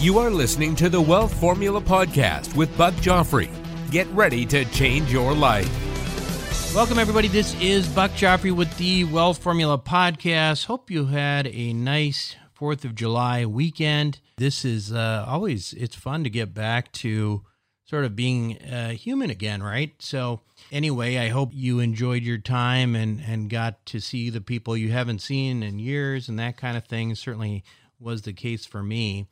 You are listening to the Wealth Formula Podcast with Buck Joffrey. Get ready to change your life. Welcome, everybody. This is Buck Joffrey with the Wealth Formula Podcast. Hope you had a nice 4th of July weekend. This is uh, always, it's fun to get back to sort of being uh, human again, right? So, anyway, I hope you enjoyed your time and, and got to see the people you haven't seen in years and that kind of thing. Certainly was the case for me.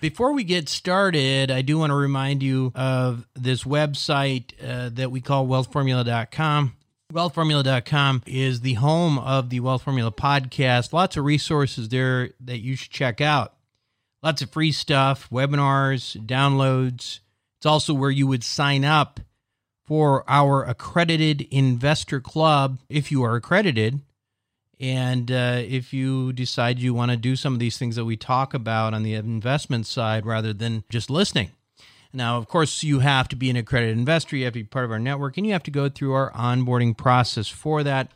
Before we get started, I do want to remind you of this website uh, that we call wealthformula.com. Wealthformula.com is the home of the Wealth Formula podcast. Lots of resources there that you should check out. Lots of free stuff, webinars, downloads. It's also where you would sign up for our accredited investor club if you are accredited. And uh, if you decide you want to do some of these things that we talk about on the investment side rather than just listening. Now, of course, you have to be an accredited investor, you have to be part of our network, and you have to go through our onboarding process for that.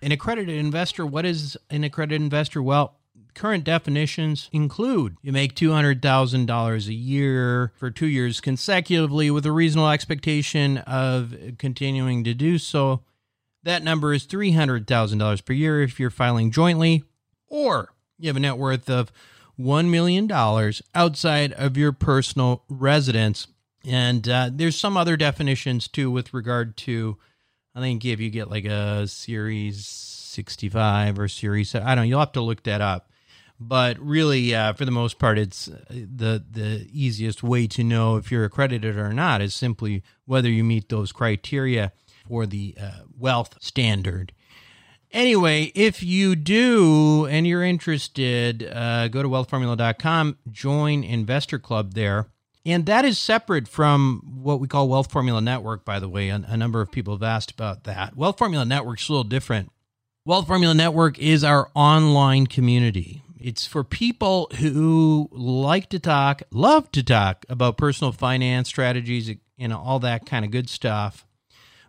An accredited investor, what is an accredited investor? Well, current definitions include you make $200,000 a year for two years consecutively with a reasonable expectation of continuing to do so that number is $300,000 per year if you're filing jointly, or you have a net worth of $1 million outside of your personal residence. And uh, there's some other definitions too with regard to, I think if you get like a Series 65 or Series, I don't know, you'll have to look that up. But really, uh, for the most part, it's uh, the the easiest way to know if you're accredited or not is simply whether you meet those criteria for the uh, wealth standard. Anyway, if you do and you're interested, uh, go to wealthformula.com, join Investor Club there. And that is separate from what we call Wealth Formula Network, by the way. A, a number of people have asked about that. Wealth Formula Network is a little different. Wealth Formula Network is our online community. It's for people who like to talk, love to talk about personal finance strategies, and all that kind of good stuff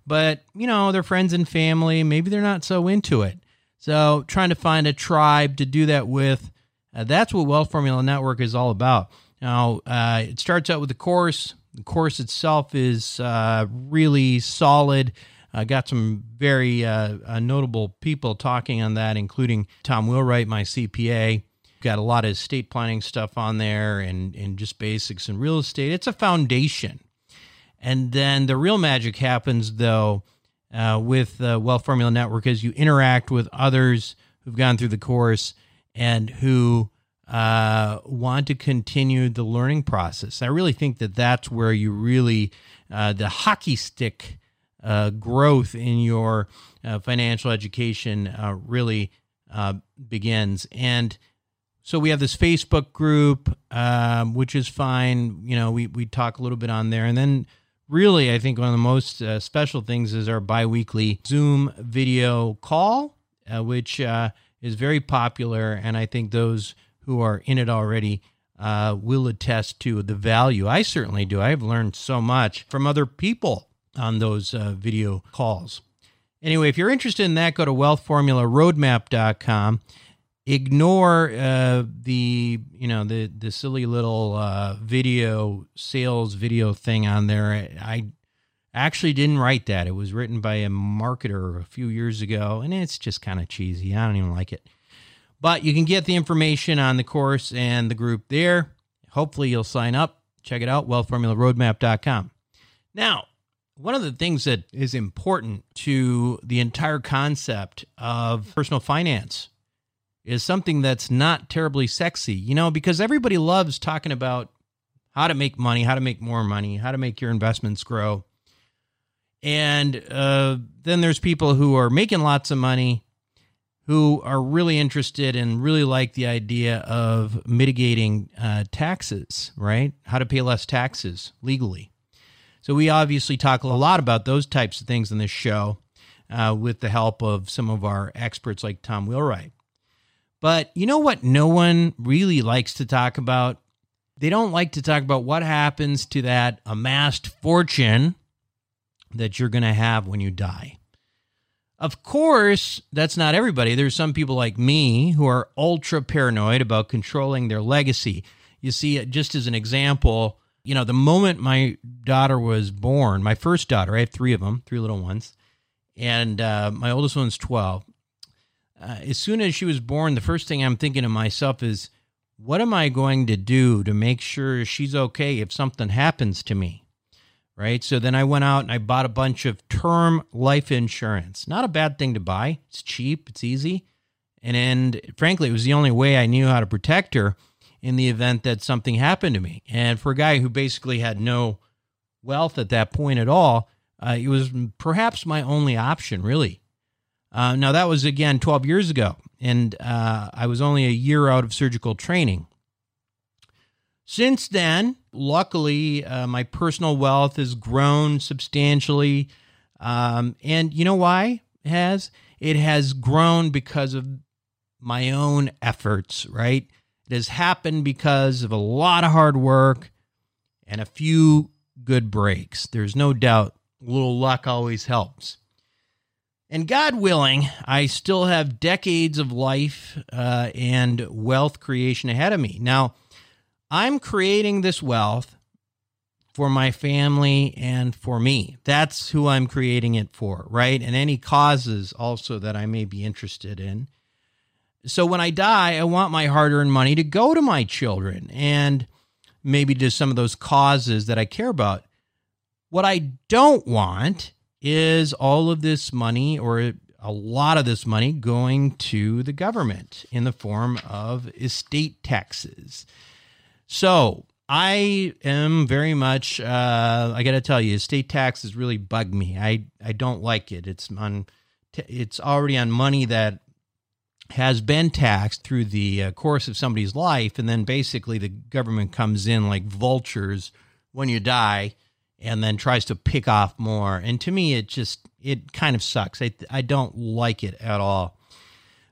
but you know, their friends and family, maybe they're not so into it. So, trying to find a tribe to do that with, uh, that's what Wealth Formula Network is all about. Now, uh, it starts out with the course. The course itself is uh, really solid. I got some very uh, uh, notable people talking on that, including Tom Wheelwright, my CPA. Got a lot of estate planning stuff on there and, and just basics in real estate. It's a foundation and then the real magic happens, though, uh, with the Wealth Formula Network as you interact with others who've gone through the course and who uh, want to continue the learning process. I really think that that's where you really, uh, the hockey stick uh, growth in your uh, financial education uh, really begins. And so we have this Facebook group, um, which is fine. You know, we, we talk a little bit on there. And then really, I think one of the most uh, special things is our biweekly Zoom video call, uh, which uh, is very popular. And I think those who are in it already uh, will attest to the value. I certainly do. I've learned so much from other people on those uh, video calls. Anyway, if you're interested in that, go to wealthformularoadmap.com ignore uh, the you know the the silly little uh, video sales video thing on there. I actually didn't write that. It was written by a marketer a few years ago, and it's just kind of cheesy. I don't even like it. But you can get the information on the course and the group there. Hopefully, you'll sign up. Check it out, wealthformularoadmap.com. Now, one of the things that is important to the entire concept of personal finance is something that's not terribly sexy, you know, because everybody loves talking about how to make money, how to make more money, how to make your investments grow. And uh, then there's people who are making lots of money who are really interested and really like the idea of mitigating uh, taxes, right? How to pay less taxes legally. So we obviously talk a lot about those types of things in this show uh, with the help of some of our experts like Tom Wheelwright. But you know what no one really likes to talk about? They don't like to talk about what happens to that amassed fortune that you're going to have when you die. Of course, that's not everybody. There's some people like me who are ultra paranoid about controlling their legacy. You see, just as an example, you know, the moment my daughter was born, my first daughter, I have three of them, three little ones, and uh, my oldest one's 12. Uh, as soon as she was born, the first thing I'm thinking to myself is, what am I going to do to make sure she's okay if something happens to me? right? So then I went out and I bought a bunch of term life insurance. Not a bad thing to buy. It's cheap, it's easy. And, and frankly, it was the only way I knew how to protect her in the event that something happened to me. And for a guy who basically had no wealth at that point at all, uh, it was perhaps my only option, really. Uh, now, that was again 12 years ago, and uh, I was only a year out of surgical training. Since then, luckily, uh, my personal wealth has grown substantially. Um, and you know why it has? It has grown because of my own efforts, right? It has happened because of a lot of hard work and a few good breaks. There's no doubt a little luck always helps. And God willing, I still have decades of life uh, and wealth creation ahead of me. Now, I'm creating this wealth for my family and for me. That's who I'm creating it for, right? And any causes also that I may be interested in. So when I die, I want my hard earned money to go to my children and maybe to some of those causes that I care about. What I don't want is all of this money or a lot of this money going to the government in the form of estate taxes. So I am very much. Uh, I got to tell you, estate taxes really bug me. I I don't like it. It's on. It's already on money that has been taxed through the uh, course of somebody's life, and then basically the government comes in like vultures when you die, and then tries to pick off more. And to me, it just it kind of sucks. I I don't like it at all.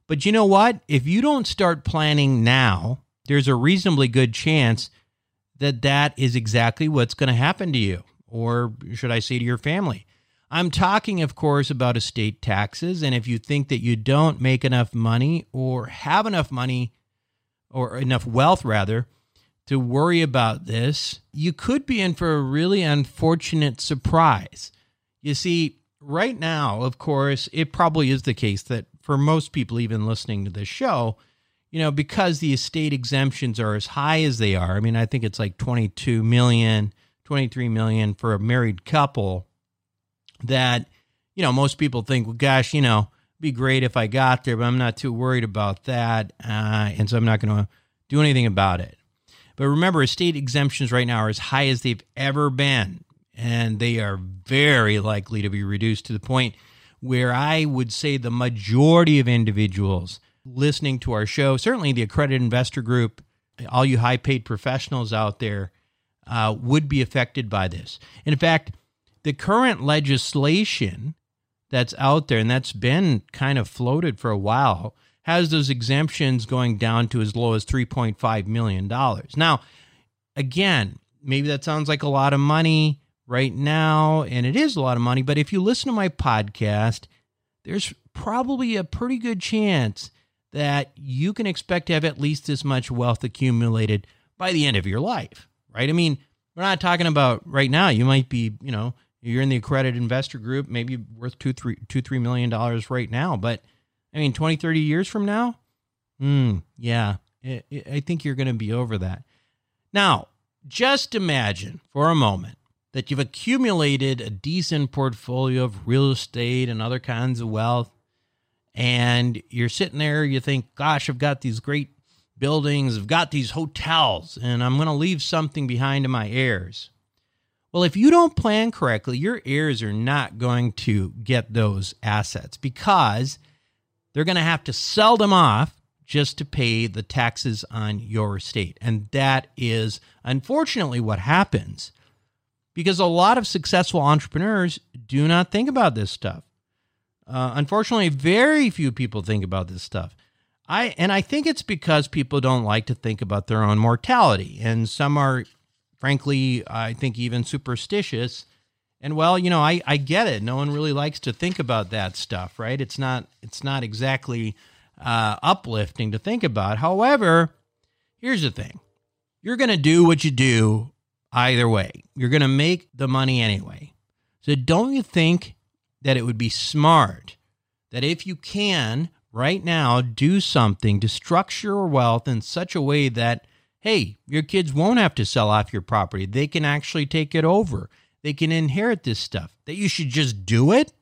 But you know what? If you don't start planning now there's a reasonably good chance that that is exactly what's going to happen to you, or should I say to your family. I'm talking, of course, about estate taxes. And if you think that you don't make enough money or have enough money or enough wealth, rather, to worry about this, you could be in for a really unfortunate surprise. You see, right now, of course, it probably is the case that for most people, even listening to this show, you know, because the estate exemptions are as high as they are. I mean, I think it's like 22 million, 23 million for a married couple that, you know, most people think, well, gosh, you know, be great if I got there, but I'm not too worried about that. Uh, and so I'm not going to do anything about it. But remember, estate exemptions right now are as high as they've ever been. And they are very likely to be reduced to the point where I would say the majority of individuals listening to our show, certainly the accredited investor group, all you high paid professionals out there uh, would be affected by this. And in fact, the current legislation that's out there and that's been kind of floated for a while has those exemptions going down to as low as $3.5 million. Now, again, maybe that sounds like a lot of money right now, and it is a lot of money, but if you listen to my podcast, there's probably a pretty good chance that you can expect to have at least this much wealth accumulated by the end of your life, right? I mean, we're not talking about right now. You might be, you know, you're in the accredited investor group, maybe worth two, three, two, three million dollars right now. But I mean, 20, 30 years from now, hmm, yeah, it, it, I think you're going to be over that. Now, just imagine for a moment that you've accumulated a decent portfolio of real estate and other kinds of wealth, and you're sitting there, you think, gosh, I've got these great buildings, I've got these hotels, and I'm going to leave something behind to my heirs. Well, if you don't plan correctly, your heirs are not going to get those assets because they're going to have to sell them off just to pay the taxes on your estate. And that is unfortunately what happens because a lot of successful entrepreneurs do not think about this stuff. Uh, unfortunately, very few people think about this stuff. I and I think it's because people don't like to think about their own mortality, and some are, frankly, I think even superstitious. And well, you know, I, I get it. No one really likes to think about that stuff, right? It's not it's not exactly uh, uplifting to think about. However, here's the thing: you're going to do what you do either way. You're going to make the money anyway. So don't you think that it would be smart that if you can right now do something to structure your wealth in such a way that, hey, your kids won't have to sell off your property. They can actually take it over. They can inherit this stuff. That you should just do it?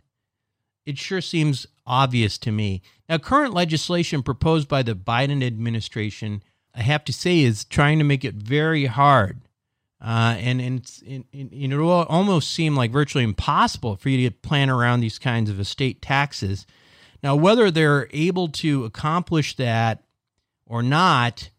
It sure seems obvious to me. Now, current legislation proposed by the Biden administration, I have to say, is trying to make it very hard. Uh, and and, and, and it will almost seem like virtually impossible for you to plan around these kinds of estate taxes now, whether they're able to accomplish that or not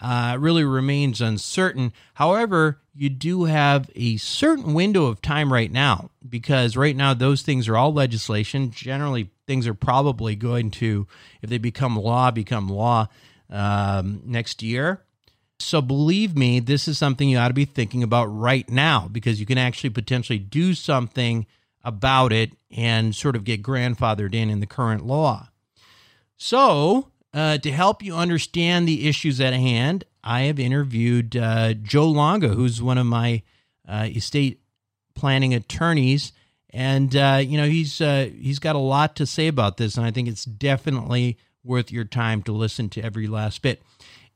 uh, really remains uncertain. However, you do have a certain window of time right now because right now those things are all legislation. Generally, things are probably going to, if they become law, become law um, next year. So believe me, this is something you ought to be thinking about right now because you can actually potentially do something about it and sort of get grandfathered in in the current law. So, uh, to help you understand the issues at hand, I have interviewed uh, Joe Longo, who's one of my uh, estate planning attorneys, and uh, you know he's uh, he's got a lot to say about this, and I think it's definitely worth your time to listen to every last bit.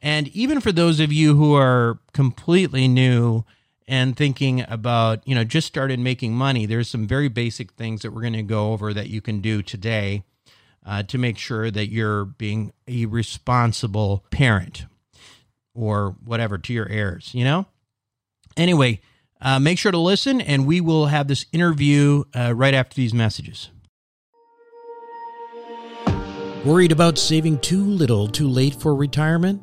And even for those of you who are completely new and thinking about, you know, just started making money, there's some very basic things that we're going to go over that you can do today uh, to make sure that you're being a responsible parent or whatever to your heirs, you know? Anyway, uh, make sure to listen, and we will have this interview uh, right after these messages. Worried about saving too little too late for retirement?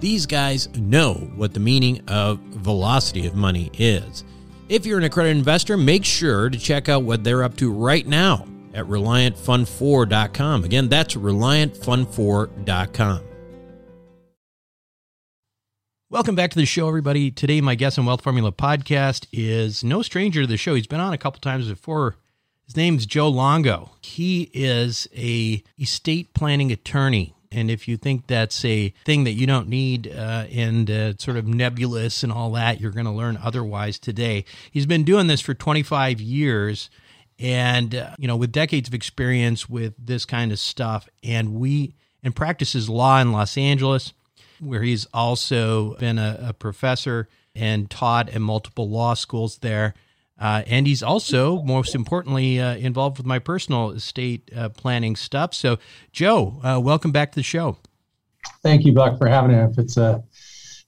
these guys know what the meaning of velocity of money is. If you're an accredited investor, make sure to check out what they're up to right now at ReliantFund4.com. Again, that's ReliantFund4.com. Welcome back to the show, everybody. Today, my guest on Wealth Formula podcast is no stranger to the show. He's been on a couple times before. His name's Joe Longo. He is a estate planning attorney and if you think that's a thing that you don't need uh, and uh, sort of nebulous and all that, you're going to learn otherwise today. He's been doing this for 25 years and, uh, you know, with decades of experience with this kind of stuff. And we, and practices law in Los Angeles, where he's also been a, a professor and taught at multiple law schools there. Uh, and he's also, most importantly, uh, involved with my personal estate uh, planning stuff. So, Joe, uh, welcome back to the show. Thank you, Buck, for having it. It's a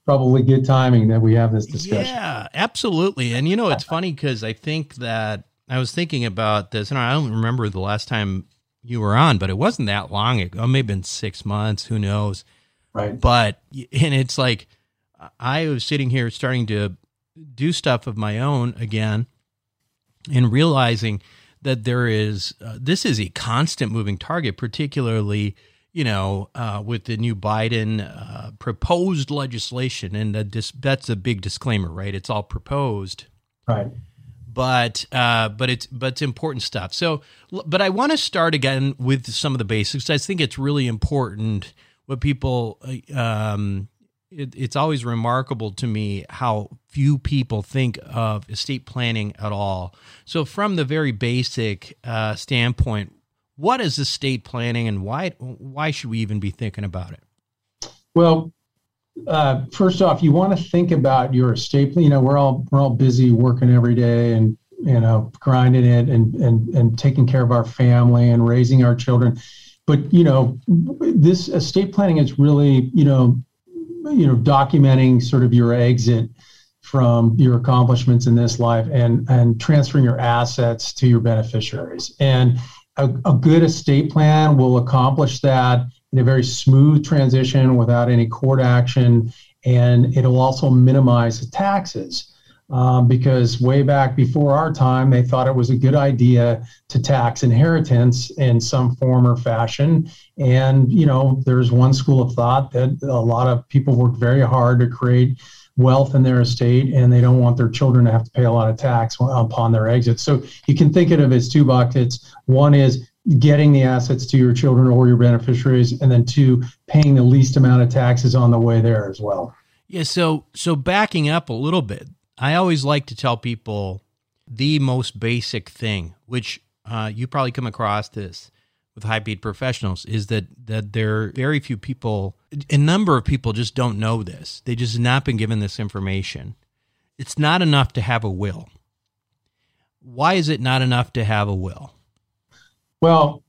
probably good timing that we have this discussion. Yeah, absolutely. And you know, it's funny because I think that I was thinking about this, and I don't remember the last time you were on, but it wasn't that long ago. Maybe been six months. Who knows? Right. But and it's like I was sitting here starting to do stuff of my own again, and realizing that there is uh, this is a constant moving target, particularly you know, uh, with the new Biden uh, proposed legislation, and dis- that's a big disclaimer, right? It's all proposed, right? But uh, but it's but it's important stuff. So, but I want to start again with some of the basics. I think it's really important what people. Uh, um, it, it's always remarkable to me how few people think of estate planning at all. So, from the very basic uh, standpoint, what is estate planning, and why why should we even be thinking about it? Well, uh, first off, you want to think about your estate. You know, we're all we're all busy working every day and you know grinding it and and and taking care of our family and raising our children. But you know, this estate planning is really you know you know documenting sort of your exit from your accomplishments in this life and and transferring your assets to your beneficiaries and a, a good estate plan will accomplish that in a very smooth transition without any court action, and it'll also minimize the taxes. Um, because way back before our time, they thought it was a good idea to tax inheritance in some form or fashion. And, you know, there's one school of thought that a lot of people work very hard to create wealth in their estate and they don't want their children to have to pay a lot of tax upon their exit. So you can think of it as two buckets. One is getting the assets to your children or your beneficiaries, and then two, paying the least amount of taxes on the way there as well. Yeah. So, so backing up a little bit, I always like to tell people the most basic thing, which uh, you probably come across this with high paid professionals is that that there are very few people a number of people just don't know this. They just have not been given this information. It's not enough to have a will. Why is it not enough to have a will? Well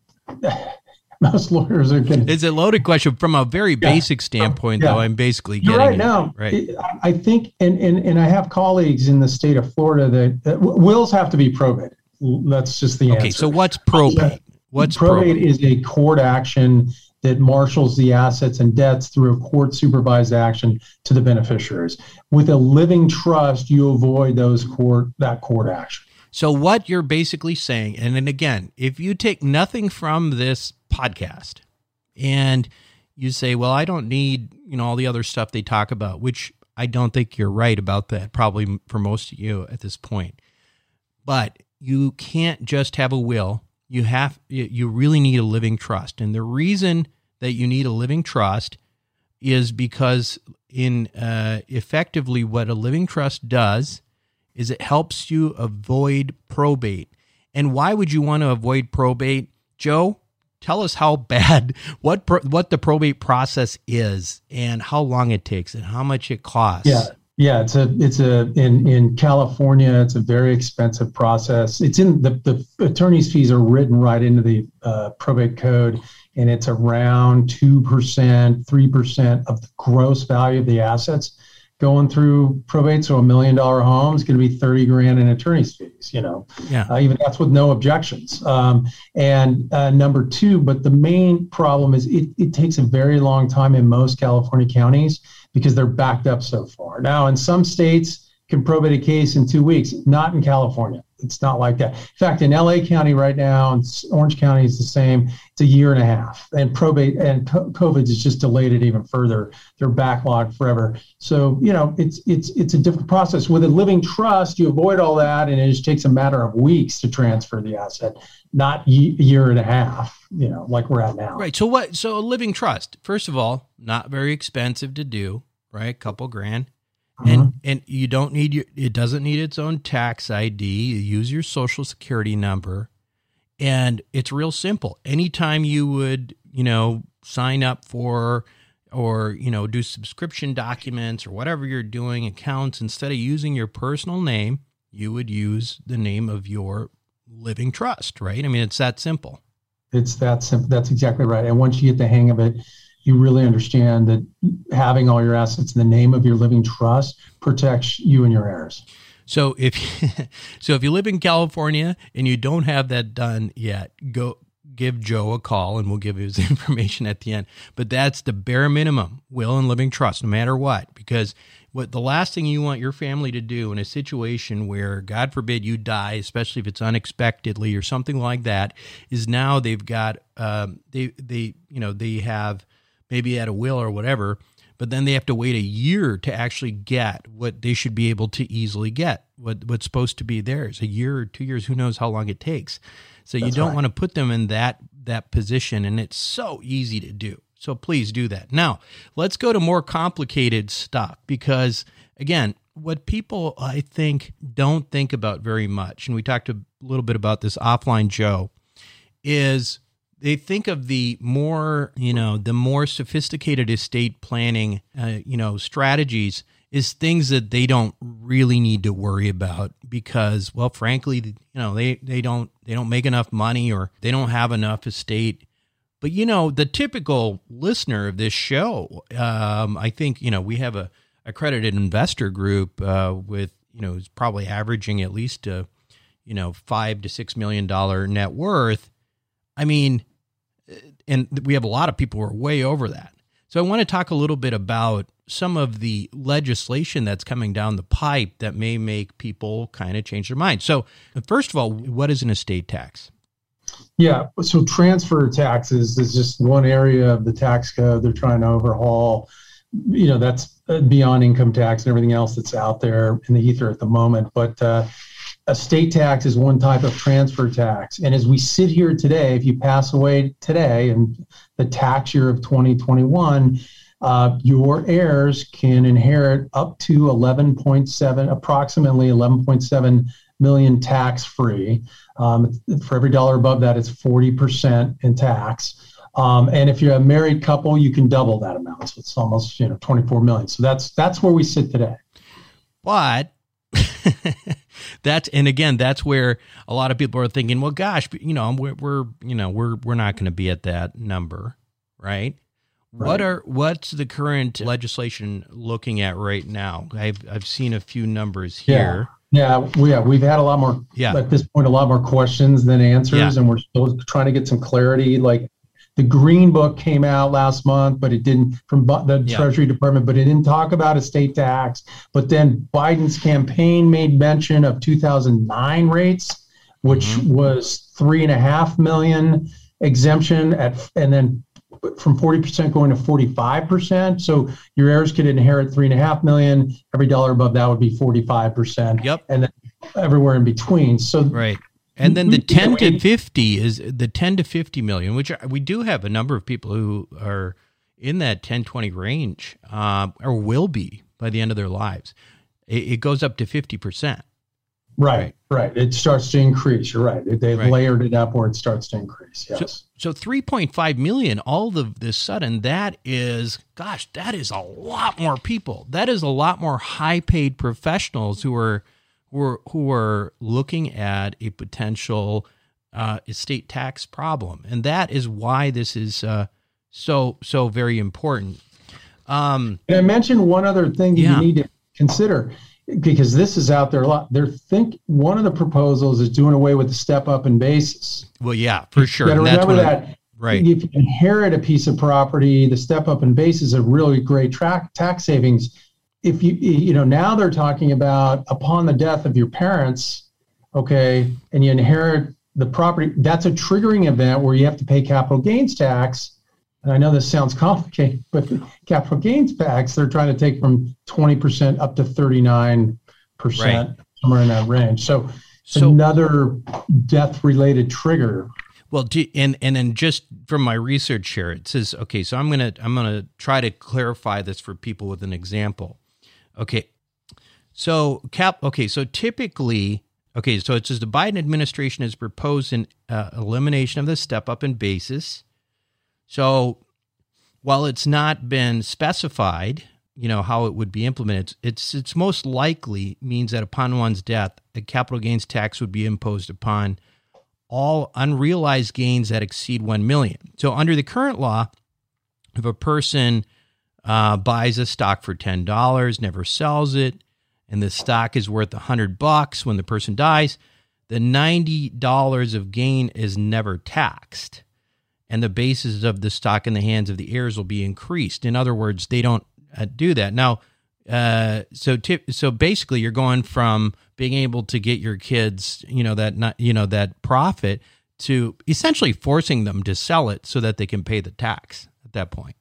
most lawyers are going it's a loaded question from a very yeah. basic oh, standpoint yeah. though i'm basically getting You're right now right i think and, and and i have colleagues in the state of florida that, that wills have to be probated that's just the okay answer. so what's probate What's probate, probate is a court action that marshals the assets and debts through a court supervised action to the beneficiaries. With a living trust, you avoid those court that court action. So what you're basically saying, and then again, if you take nothing from this podcast. And you say, well, I don't need, you know, all the other stuff they talk about, which I don't think you're right about that, probably for most of you at this point. But you can't just have a will. You have you really need a living trust. And the reason that you need a living trust is because in uh, effectively what a living trust does is it helps you avoid probate. And why would you want to avoid probate? Joe tell us how bad what what the probate process is and how long it takes and how much it costs yeah yeah, it's a it's a in in California. It's a very expensive process. It's in the the attorney's fees are written right into the uh, probate code, and it's around two percent, three percent of the gross value of the assets going through probate. So a million dollar home is going to be thirty grand in attorney's fees. You know, yeah, uh, even that's with no objections. Um, and uh, number two, but the main problem is it it takes a very long time in most California counties because they're backed up so far. Now, in some states, can probate a case in two weeks. Not in California. It's not like that. In fact, in LA County right now, and Orange County is the same. It's a year and a half, and probate and COVID has just delayed it even further. They're backlogged forever. So you know, it's it's it's a different process. With a living trust, you avoid all that, and it just takes a matter of weeks to transfer the asset, not a year and a half. You know, like we're at now. Right. So what? So a living trust, first of all, not very expensive to do. Right, a couple grand and uh-huh. and you don't need your it doesn't need its own tax id you use your social security number and it's real simple anytime you would you know sign up for or you know do subscription documents or whatever you're doing accounts instead of using your personal name you would use the name of your living trust, right? I mean, it's that simple. It's that simple. That's exactly right. And once you get the hang of it, you really understand that having all your assets in the name of your living trust protects you and your heirs. So if so if you live in California and you don't have that done yet, go give Joe a call and we'll give his information at the end. But that's the bare minimum, will and living trust, no matter what, because what the last thing you want your family to do in a situation where god forbid you die especially if it's unexpectedly or something like that is now they've got um, they they you know they have maybe at a will or whatever but then they have to wait a year to actually get what they should be able to easily get what what's supposed to be theirs a year or two years who knows how long it takes so That's you don't right. want to put them in that that position and it's so easy to do so please do that. Now, let's go to more complicated stuff because, again, what people I think don't think about very much, and we talked a little bit about this offline, Joe, is they think of the more, you know, the more sophisticated estate planning, uh, you know, strategies is things that they don't really need to worry about because, well, frankly, you know, they, they don't they don't make enough money or they don't have enough estate but you know, the typical listener of this show, um, I think you know we have a accredited investor group uh, with you know is probably averaging at least a you know five to six million dollar net worth. I mean, and we have a lot of people who are way over that. So I want to talk a little bit about some of the legislation that's coming down the pipe that may make people kind of change their mind. So, first of all, what is an estate tax? Yeah, so transfer taxes is just one area of the tax code they're trying to overhaul. You know, that's beyond income tax and everything else that's out there in the ether at the moment. But uh, estate tax is one type of transfer tax. And as we sit here today, if you pass away today in the tax year of 2021, uh, your heirs can inherit up to 11.7, approximately 11.7 million tax free. Um, for every dollar above that, it's 40% in tax. Um, and if you're a married couple, you can double that amount. So it's almost you know 24 million. So that's that's where we sit today. But that's and again that's where a lot of people are thinking, well, gosh, you know, we're, we're you know we're we're not going to be at that number, right? Right. What are what's the current legislation looking at right now? I've I've seen a few numbers here. Yeah. Yeah, we, yeah, we've had a lot more yeah. at this point, a lot more questions than answers, yeah. and we're still trying to get some clarity. Like the Green Book came out last month, but it didn't from the yeah. Treasury Department, but it didn't talk about estate tax. But then Biden's campaign made mention of 2009 rates, which mm-hmm. was three and a half million exemption at, and then from 40% going to 45%. So your heirs could inherit three and a half million. Every dollar above that would be 45%. Yep. And then everywhere in between. So right. And then the 10 to 50 is the 10 to 50 million, which we do have a number of people who are in that 10, 20 range uh, or will be by the end of their lives. It, it goes up to 50%. Right, right. It starts to increase. You're right. They've right. layered it up where it starts to increase. Yes. So, so 3.5 million all of this sudden, that is, gosh, that is a lot more people. That is a lot more high paid professionals who are, who are, who are looking at a potential uh, estate tax problem. And that is why this is uh, so, so very important. Um, and I mentioned one other thing yeah. you need to consider because this is out there a lot. They're think one of the proposals is doing away with the step up in basis. Well, yeah, for sure. You remember that. I, right. If you inherit a piece of property, the step up in basis is a really great track tax savings. If you you know now they're talking about upon the death of your parents, okay, and you inherit the property, that's a triggering event where you have to pay capital gains tax and I know this sounds complicated, but capital gains tax, they're trying to take from 20% up to 39%, right. somewhere in that range. So, so another death related trigger. Well, and and then just from my research here, it says okay. So I'm gonna I'm gonna try to clarify this for people with an example. Okay, so cap. Okay, so typically, okay, so it says the Biden administration has proposed an uh, elimination of the step up in basis so while it's not been specified, you know how it would be implemented. It's it's most likely means that upon one's death, a capital gains tax would be imposed upon all unrealized gains that exceed 1 million. So under the current law, if a person uh, buys a stock for $10, never sells it, and the stock is worth 100 bucks when the person dies, the $90 of gain is never taxed. And the basis of the stock in the hands of the heirs will be increased. In other words, they don't uh, do that. Now, uh, so so basically, you're going from being able to get your kids, you know, that not, you know, that profit to essentially forcing them to sell it so that they can pay the tax at that point.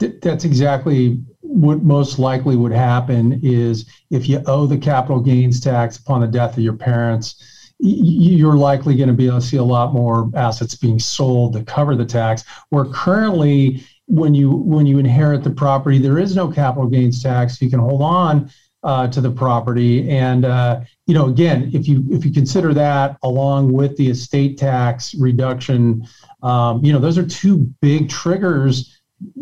That's exactly what most likely would happen is if you owe the capital gains tax upon the death of your parents, you're likely going to be able to see a lot more assets being sold to cover the tax. Where currently, when you when you inherit the property, there is no capital gains tax. You can hold on uh, to the property, and uh, you know, again, if you if you consider that along with the estate tax reduction, um, you know, those are two big triggers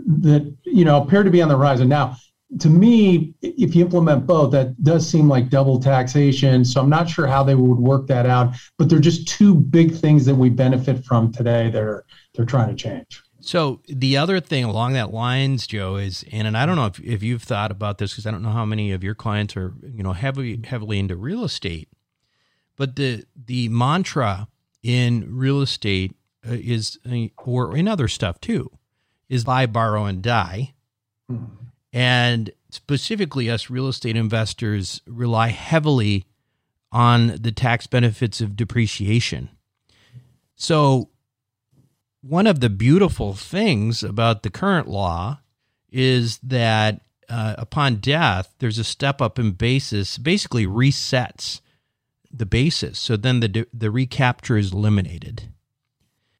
that you know appear to be on the horizon now. To me, if you implement both, that does seem like double taxation. So I'm not sure how they would work that out. But they're just two big things that we benefit from today. They're they're trying to change. So the other thing along that lines, Joe, is and, and I don't know if, if you've thought about this because I don't know how many of your clients are you know heavily heavily into real estate, but the the mantra in real estate uh, is uh, or in other stuff too is buy, borrow, and die, mm-hmm. and specifically us real estate investors rely heavily on the tax benefits of depreciation. So one of the beautiful things about the current law is that uh, upon death, there's a step up in basis, basically resets the basis. So then the the recapture is eliminated.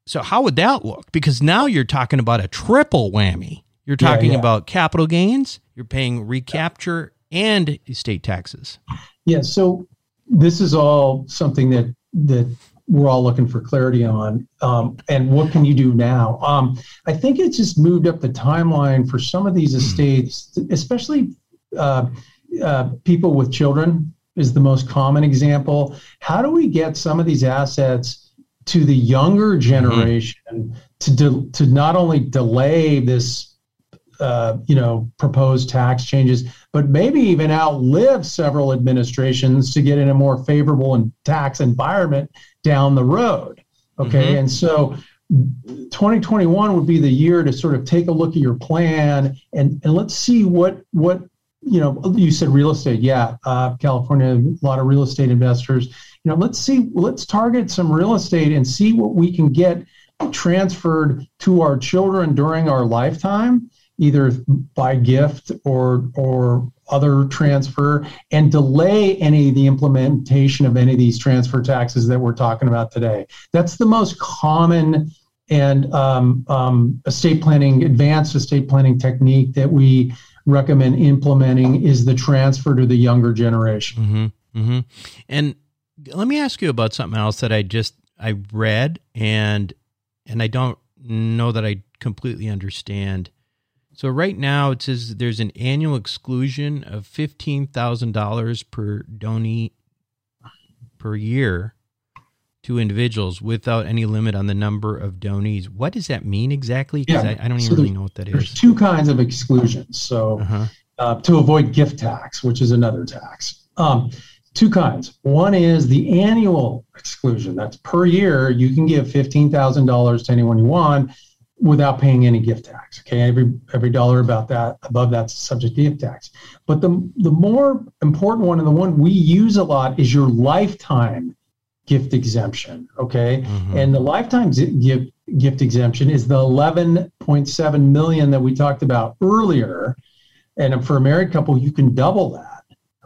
So how would that look? Because now you're talking about a triple whammy. You're talking yeah, yeah. about capital gains, you're paying recapture and estate taxes. Yeah, so this is all something that that we're all looking for clarity on. Um, and what can you do now? Um, I think it's just moved up the timeline for some of these estates, especially uh, uh, people with children is the most common example. How do we get some of these assets to the younger mm-hmm. generation mm-hmm. to de- to not only delay this uh, you know, proposed tax changes, but maybe even outlive several administrations to get in a more favorable and tax environment down the road. Okay, mm-hmm. and so 2021 would be the year to sort of take a look at your plan and and let's see what what you know. You said real estate, yeah, uh, California, a lot of real estate investors. You know, let's see, let's target some real estate and see what we can get transferred to our children during our lifetime either by gift or or other transfer and delay any of the implementation of any of these transfer taxes that we're talking about today. That's the most common and um, um, estate planning, advanced estate planning technique that we recommend implementing is the transfer to the younger generation. Mm-hmm, mm-hmm. And let me ask you about something else that I just I read and and I don't know that I completely understand. So right now it says there's an annual exclusion of fifteen thousand dollars per donee per year to individuals without any limit on the number of donees. What does that mean exactly? Because yeah. I, I, don't even so really know what that is. There's two kinds of exclusions. So uh-huh. uh, to avoid gift tax, which is another tax. Um, two kinds. One is the annual exclusion. That's per year. You can give fifteen thousand dollars to anyone you want without paying any gift tax. Okay, every every dollar about that above that's subject to gift tax. But the the more important one and the one we use a lot is your lifetime gift exemption. Okay, mm-hmm. and the lifetime gift gift exemption is the 11.7 million that we talked about earlier. And for a married couple, you can double that.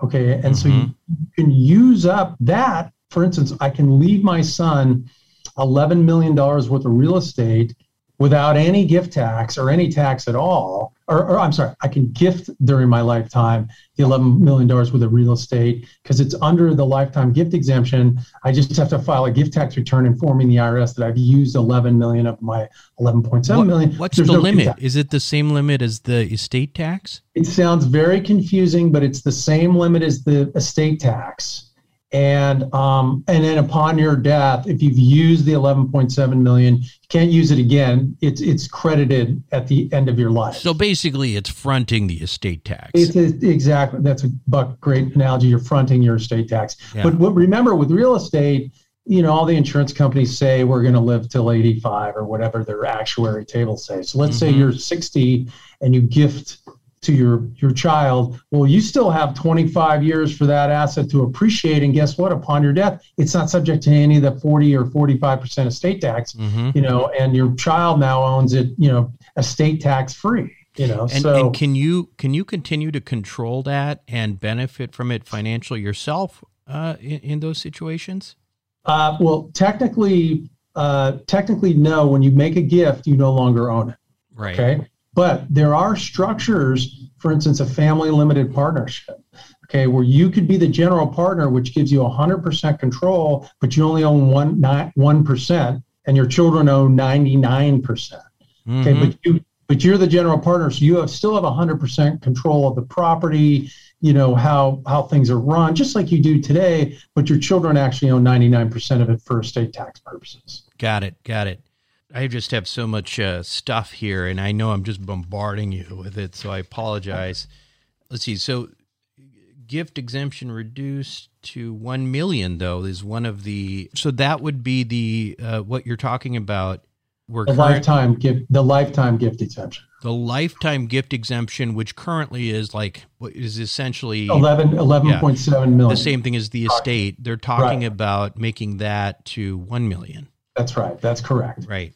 Okay, and mm-hmm. so you, mm-hmm. you can use up that. For instance, I can leave my son $11 million worth of real estate without any gift tax or any tax at all or, or, I'm sorry, I can gift during my lifetime the $11 million worth of real estate because it's under the lifetime gift exemption. I just have to file a gift tax return informing the IRS that I've used 11 million of my 11.7 what, million. What's There's the no limit? Is it the same limit as the estate tax? It sounds very confusing, but it's the same limit as the estate tax and um, and then upon your death, if you've used the 11.7 million, you can't use it again. It's it's credited at the end of your life. So basically, it's fronting the estate tax. It's, it's exactly that's a buck great analogy. You're fronting your estate tax. Yeah. But what, remember, with real estate, you know, all the insurance companies say we're going to live till 85 or whatever their actuary tables say. So let's mm-hmm. say you're 60 and you gift to your your child well you still have 25 years for that asset to appreciate. And guess what? Upon your death it's not subject to any of the 40 or 45 percent estate tax mm-hmm. you know and your child now owns it you know estate tax free you know and, so and can you can you continue to control that and benefit from it financially yourself uh, in, in those situations? Uh, well technically uh, technically no. When you make a gift you no longer own it. Right. Okay but there are structures, for instance, a family limited partnership, okay, where you could be the general partner, which gives you 100% control, but you only own one, not 1%, and your children own 99%. Mm-hmm. Okay, but you but you're the general partner, so you have still have 100% control of the property, you know, how how things are run, just like you do today, but your children actually own 99% of it for estate tax purposes. Got it, got it. I just have so much uh, stuff here, and I know I'm just bombarding you with it, so I apologize. Let's see. So, gift exemption reduced to one million, though, is one of the. So that would be the uh, what you're talking about. We're the lifetime gift, the lifetime gift exemption. The lifetime gift exemption, which currently is like what is essentially 11, 11.7 yeah, million. The same thing as the estate. They're talking right. about making that to one million. That's right. That's correct. Right.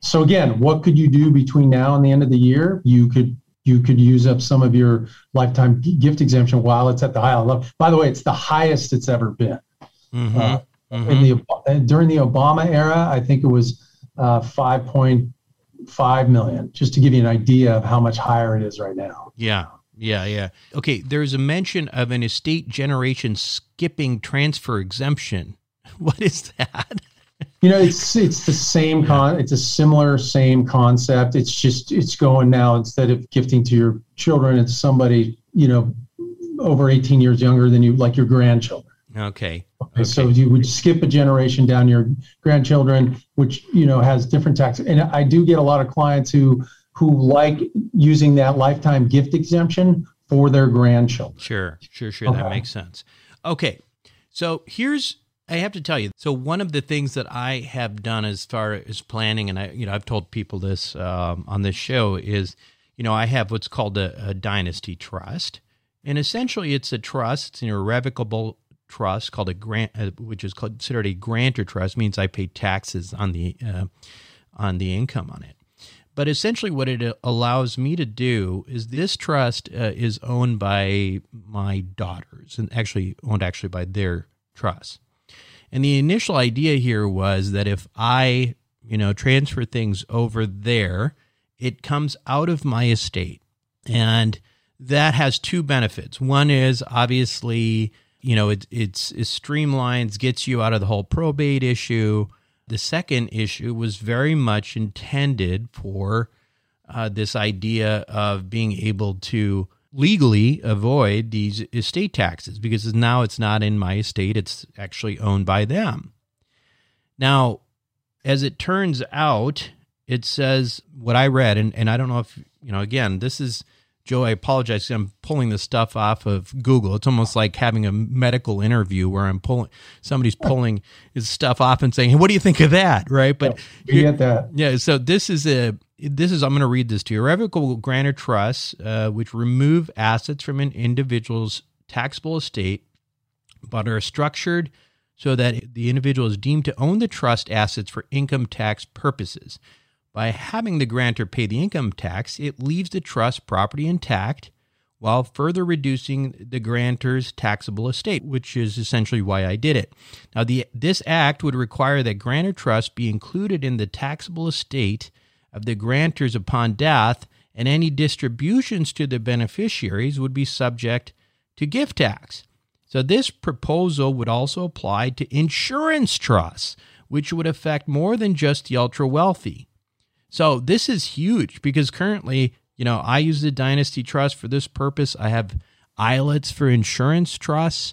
So again, what could you do between now and the end of the year? You could you could use up some of your lifetime gift exemption while it's at the high level. By the way, it's the highest it's ever been. Mm-hmm. Uh, mm-hmm. In the during the Obama era, I think it was uh, five point five million. Just to give you an idea of how much higher it is right now. Yeah. Yeah, yeah. Okay, there's a mention of an estate generation skipping transfer exemption. What is that? You know, it's it's the same con. It's a similar same concept. It's just it's going now instead of gifting to your children, it's somebody you know over 18 years younger than you, like your grandchildren. Okay. Okay. So you would skip a generation down your grandchildren, which you know has different tax. And I do get a lot of clients who who like using that lifetime gift exemption for their grandchildren. Sure, sure, sure. Okay. That makes sense. Okay. So here's I have to tell you. So one of the things that I have done as far as planning, and I, you know, I've told people this um, on this show is, you know, I have what's called a, a dynasty trust, and essentially it's a trust, it's an irrevocable trust called a grant, uh, which is considered a grantor trust. Means I pay taxes on the uh, on the income on it. But essentially, what it allows me to do is this trust uh, is owned by my daughters, and actually owned actually by their trust. And the initial idea here was that if I, you know, transfer things over there, it comes out of my estate. And that has two benefits. One is obviously, you know, it, it's, it streamlines, gets you out of the whole probate issue. The second issue was very much intended for uh, this idea of being able to legally avoid these estate taxes because now it's not in my estate, it's actually owned by them. Now, as it turns out, it says what I read, and, and I don't know if, you know, again, this is, Joe, I apologize. I'm pulling this stuff off of Google. It's almost like having a medical interview where I'm pulling, somebody's pulling his stuff off and saying, hey, what do you think of that? Right. But you get that. Yeah. So this is a, this is I'm going to read this to you. Irrevocable grantor trusts, uh, which remove assets from an individual's taxable estate, but are structured so that the individual is deemed to own the trust assets for income tax purposes. By having the grantor pay the income tax, it leaves the trust property intact while further reducing the grantor's taxable estate, which is essentially why I did it. Now, the, this act would require that grantor trust be included in the taxable estate of the grantors upon death and any distributions to the beneficiaries would be subject to gift tax. So, this proposal would also apply to insurance trusts, which would affect more than just the ultra wealthy. So, this is huge because currently, you know, I use the Dynasty Trust for this purpose. I have ILITs for insurance trusts.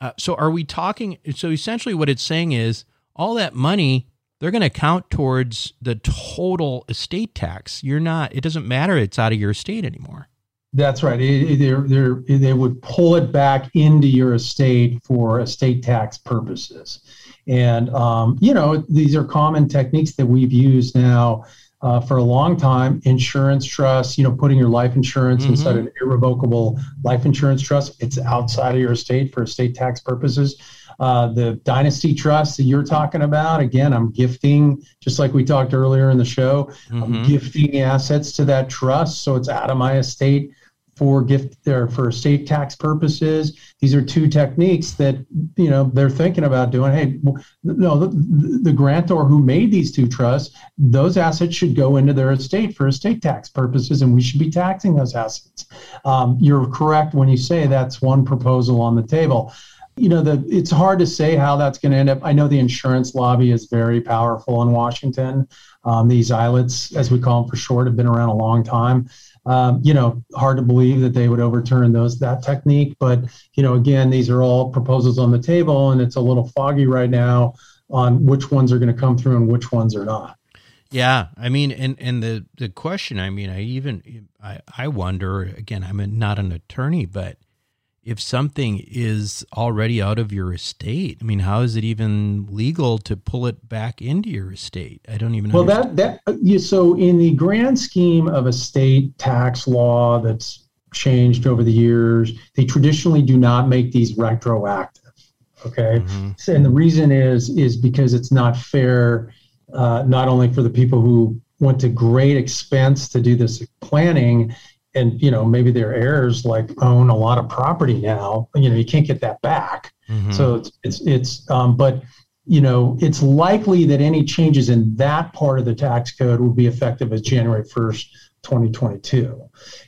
Uh, so, are we talking? So, essentially, what it's saying is all that money they're going to count towards the total estate tax. You're not. It doesn't matter. It's out of your estate anymore. That's right. It, it, they would pull it back into your estate for estate tax purposes. And, um, you know, these are common techniques that we've used now uh, for a long time. Insurance trusts, you know, putting your life insurance mm-hmm. inside an irrevocable life insurance trust, it's outside of your estate for estate tax purposes. Uh, the dynasty trust that you're talking about, again, I'm gifting, just like we talked earlier in the show, mm-hmm. I'm gifting assets to that trust. So it's out of my estate for gift or for estate tax purposes. These are two techniques that you know they're thinking about doing. Hey, no, the, the grantor who made these two trusts, those assets should go into their estate for estate tax purposes, and we should be taxing those assets. Um, you're correct when you say that's one proposal on the table. You know, the, it's hard to say how that's going to end up. I know the insurance lobby is very powerful in Washington. Um, these ILITs, as we call them for short, have been around a long time. Um, you know, hard to believe that they would overturn those that technique. But you know, again, these are all proposals on the table, and it's a little foggy right now on which ones are going to come through and which ones are not. Yeah, I mean, and and the the question, I mean, I even I I wonder again. I'm not an attorney, but if something is already out of your estate, I mean, how is it even legal to pull it back into your estate? I don't even. Know. Well, understand. that that yeah, so in the grand scheme of estate tax law that's changed over the years, they traditionally do not make these retroactive. Okay, mm-hmm. and the reason is is because it's not fair, uh, not only for the people who went to great expense to do this planning and you know maybe their heirs like own a lot of property now you know you can't get that back mm-hmm. so it's it's, it's um, but you know it's likely that any changes in that part of the tax code will be effective as january 1st 2022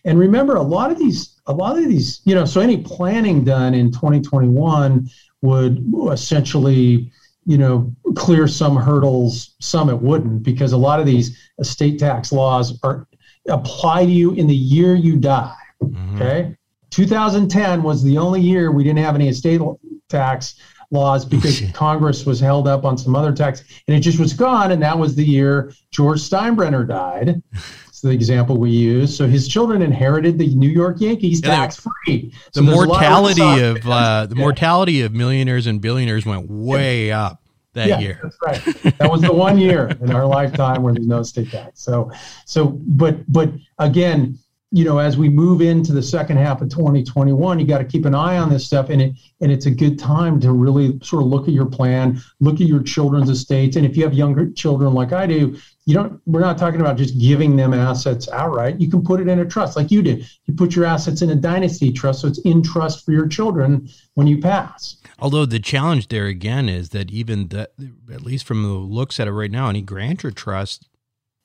and remember a lot of these a lot of these you know so any planning done in 2021 would essentially you know clear some hurdles some it wouldn't because a lot of these estate tax laws are apply to you in the year you die. Mm-hmm. Okay. 2010 was the only year we didn't have any estate tax laws because Congress was held up on some other tax and it just was gone. And that was the year George Steinbrenner died. It's the example we use. So his children inherited the New York Yankees yeah, tax free. So the mortality of, of uh, the yeah. mortality of millionaires and billionaires went way yeah. up that yeah, year. That's right. That was the one year in our lifetime where there's no state tax. So, so, but, but again, you know, as we move into the second half of 2021, you got to keep an eye on this stuff, and it and it's a good time to really sort of look at your plan, look at your children's estates, and if you have younger children like I do, you don't. We're not talking about just giving them assets outright. You can put it in a trust, like you did. You put your assets in a dynasty trust, so it's in trust for your children when you pass. Although the challenge there again is that even that, at least from the looks at it right now, any grantor trust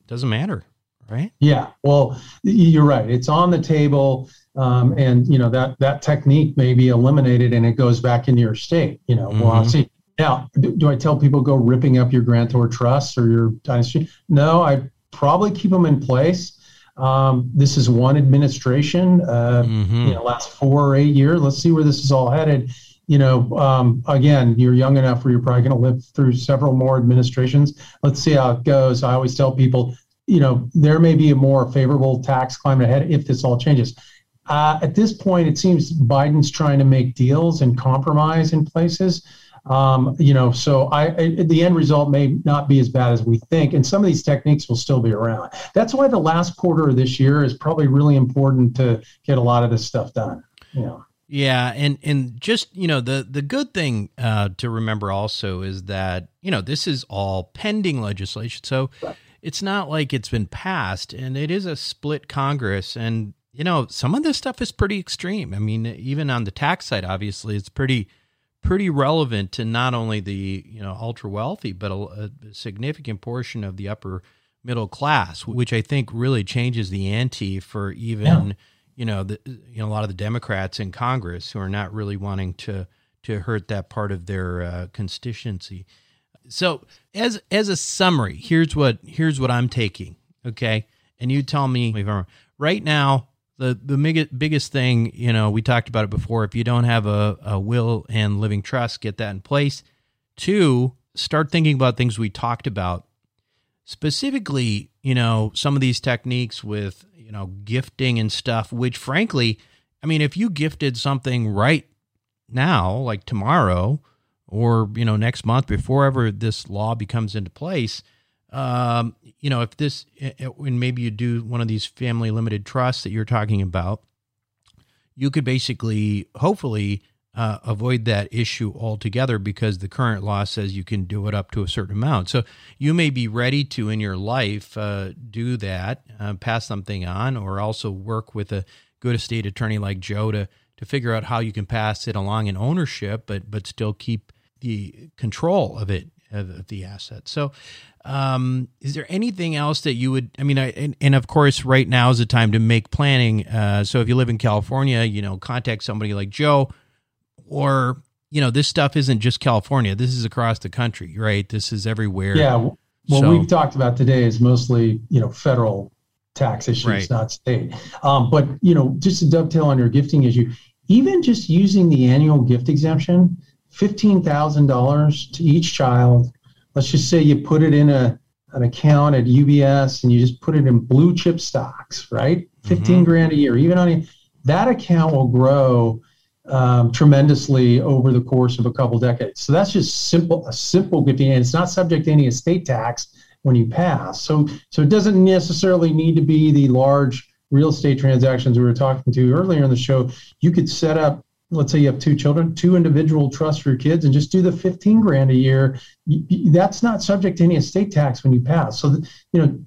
doesn't matter, right? Yeah. Well, you're right. It's on the table, um, and you know that that technique may be eliminated, and it goes back into your state. You know, mm-hmm. well, see. Now, do, do I tell people go ripping up your grantor trusts or your dynasty? No, I probably keep them in place. Um, this is one administration, uh, mm-hmm. you know, last four or eight years. Let's see where this is all headed you know, um, again, you're young enough where you're probably going to live through several more administrations. Let's see how it goes. I always tell people, you know, there may be a more favorable tax climate ahead if this all changes. Uh, at this point, it seems Biden's trying to make deals and compromise in places. Um, you know, so I, I, the end result may not be as bad as we think, and some of these techniques will still be around. That's why the last quarter of this year is probably really important to get a lot of this stuff done. You know. Yeah, and and just you know the the good thing uh, to remember also is that you know this is all pending legislation, so right. it's not like it's been passed, and it is a split Congress, and you know some of this stuff is pretty extreme. I mean, even on the tax side, obviously, it's pretty pretty relevant to not only the you know ultra wealthy, but a, a significant portion of the upper middle class, which I think really changes the ante for even Yeah. you know the you know a lot of the Democrats in Congress who are not really wanting to to hurt that part of their uh, constituency. So as as a summary, here's what here's what I'm taking. Okay, and you tell me if I'm wrong. Right now, the the biggest thing you know we talked about it before. If you don't have a, a will and living trust, get that in place. Two, start thinking about things we talked about specifically, you know, some of these techniques with, you know, gifting and stuff, which frankly, I mean, if you gifted something right now, like tomorrow or, you know, next month before ever this law becomes into place, um, you know, if this, and maybe you do one of these family limited trusts that you're talking about, you could basically, hopefully, uh, avoid that issue altogether because the current law says you can do it up to a certain amount. So you may be ready to in your life uh, do that, uh, pass something on, or also work with a good estate attorney like Joe to to figure out how you can pass it along in ownership, but but still keep the control of it of the asset. So, um, is there anything else that you would? I mean, I, and, and of course, right now is the time to make planning. Uh, so if you live in California, you know, contact somebody like Joe or you know this stuff isn't just california this is across the country right this is everywhere Yeah. What So- we've talked about today is mostly, you know, federal tax issues, Right. not state. Um, but, you know, just to dovetail on your gifting issue, even just using the annual gift exemption, $15,000 to each child. Let's just say you put it in a, an account at UBS and you just put it in blue chip stocks, right? 15 grand a year, even on a, that account will grow um, tremendously over the course of a couple decades. So that's just simple, a simple gifting, and it's not subject to any estate tax when you pass. So, so it doesn't necessarily need to be the large real estate transactions we were talking to earlier in the show. You could set up, let's say you have two children, two individual trusts for your kids, and just do the 15 grand a year. That's not subject to any estate tax when you pass. So, you know,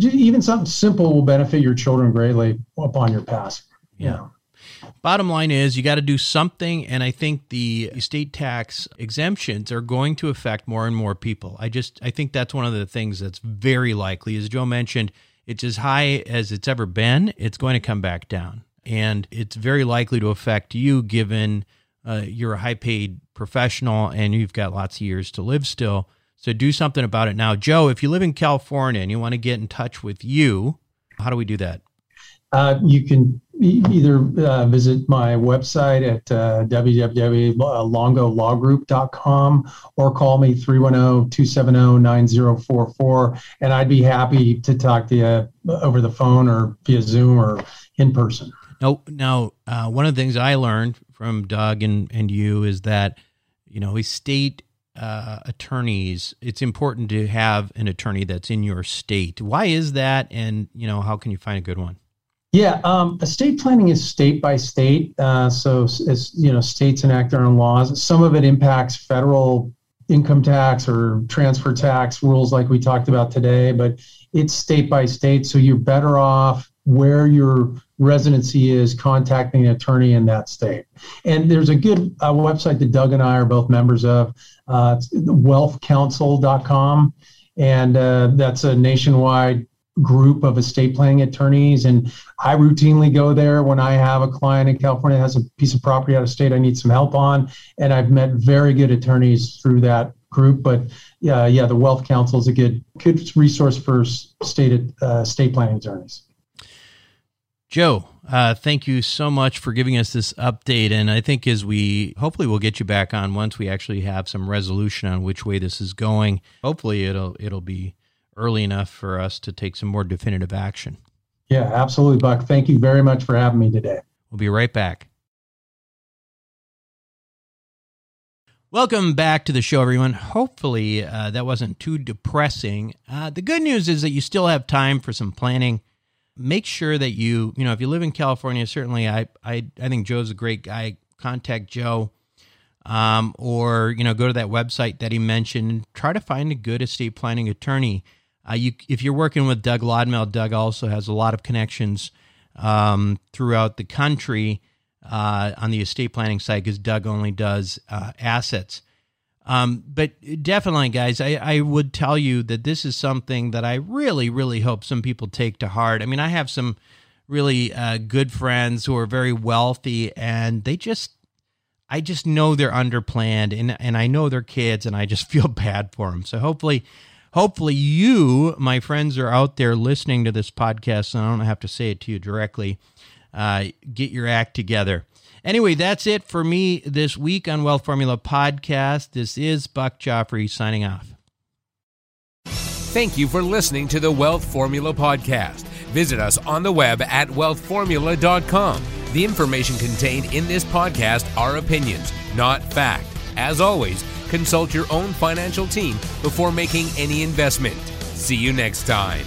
even something simple will benefit your children greatly upon your pass. Yeah. bottom line is you got to do something and i think the estate tax exemptions are going to affect more and more people i just i think that's one of the things that's very likely as joe mentioned it's as high as it's ever been it's going to come back down and it's very likely to affect you given uh, you're a high paid professional and you've got lots of years to live still. So do something about it. Now joe if you live in california and you want to get in touch with you how do we do that? Uh, you can either uh, visit my website at uh, www.longolawgroup.com or call me 310-270-9044 and I'd be happy to talk to you over the phone or via Zoom or in person. Now, now uh, one of the things I learned from Doug and, and you is that, you know, estate uh, attorneys, it's important to have an attorney that's in your state. Why is that? And, you know, how can you find a good one? Yeah, um, estate planning is state by state. Uh, so, as you know, states enact their own laws. Some of it impacts federal income tax or transfer tax rules, like we talked about today. But it's state by state. So you're better off where your residency is contacting an attorney in that state. And there's a good uh, website that Doug and I are both members of. Uh, wealthcounsel.com, and uh, that's a nationwide group of estate planning attorneys and i routinely go there when i have a client in california that has a piece of property out of state i need some help on and i've met very good attorneys through that group but yeah yeah the WealthCounsel is a good good resource for state uh, state planning attorneys Joe, uh, thank you so much for giving us this update. And I think as we hopefully we'll get you back on once we actually have some resolution on which way this is going. Hopefully it'll it'll be early enough for us to take some more definitive action. yeah absolutely buck thank you very much for having me today We'll be right back. Welcome back to the show, everyone. Hopefully, uh, that wasn't too depressing. Uh, the good news is that you still have time for some planning. Make sure that you, you know, if you live in California, certainly I, I, I think Joe's a great guy. Contact Joe, um, or you know, go to that website that he mentioned. Try to find a good estate planning attorney. Uh, you, if you're working with Doug Lodmell, Doug also has a lot of connections um, throughout the country uh, on the estate planning side because Doug only does uh, assets. Um, but definitely, guys, I, I would tell you that this is something that I really, really hope some people take to heart. I mean, I have some really uh, good friends who are very wealthy, and they just, I just know they're underplanned, and and I know their kids, and I just feel bad for them. So hopefully, hopefully, you, my friends, are out there listening to this podcast, and I don't have to say it to you directly. Uh, get your act together. Anyway, that's it for me this week on Wealth Formula Podcast. This is Buck Joffrey signing off. Thank you for listening to the Wealth Formula Podcast. Visit us on the web at wealthformula.com. The information contained in this podcast are opinions, not fact. As always, consult your own financial team before making any investment. See you next time.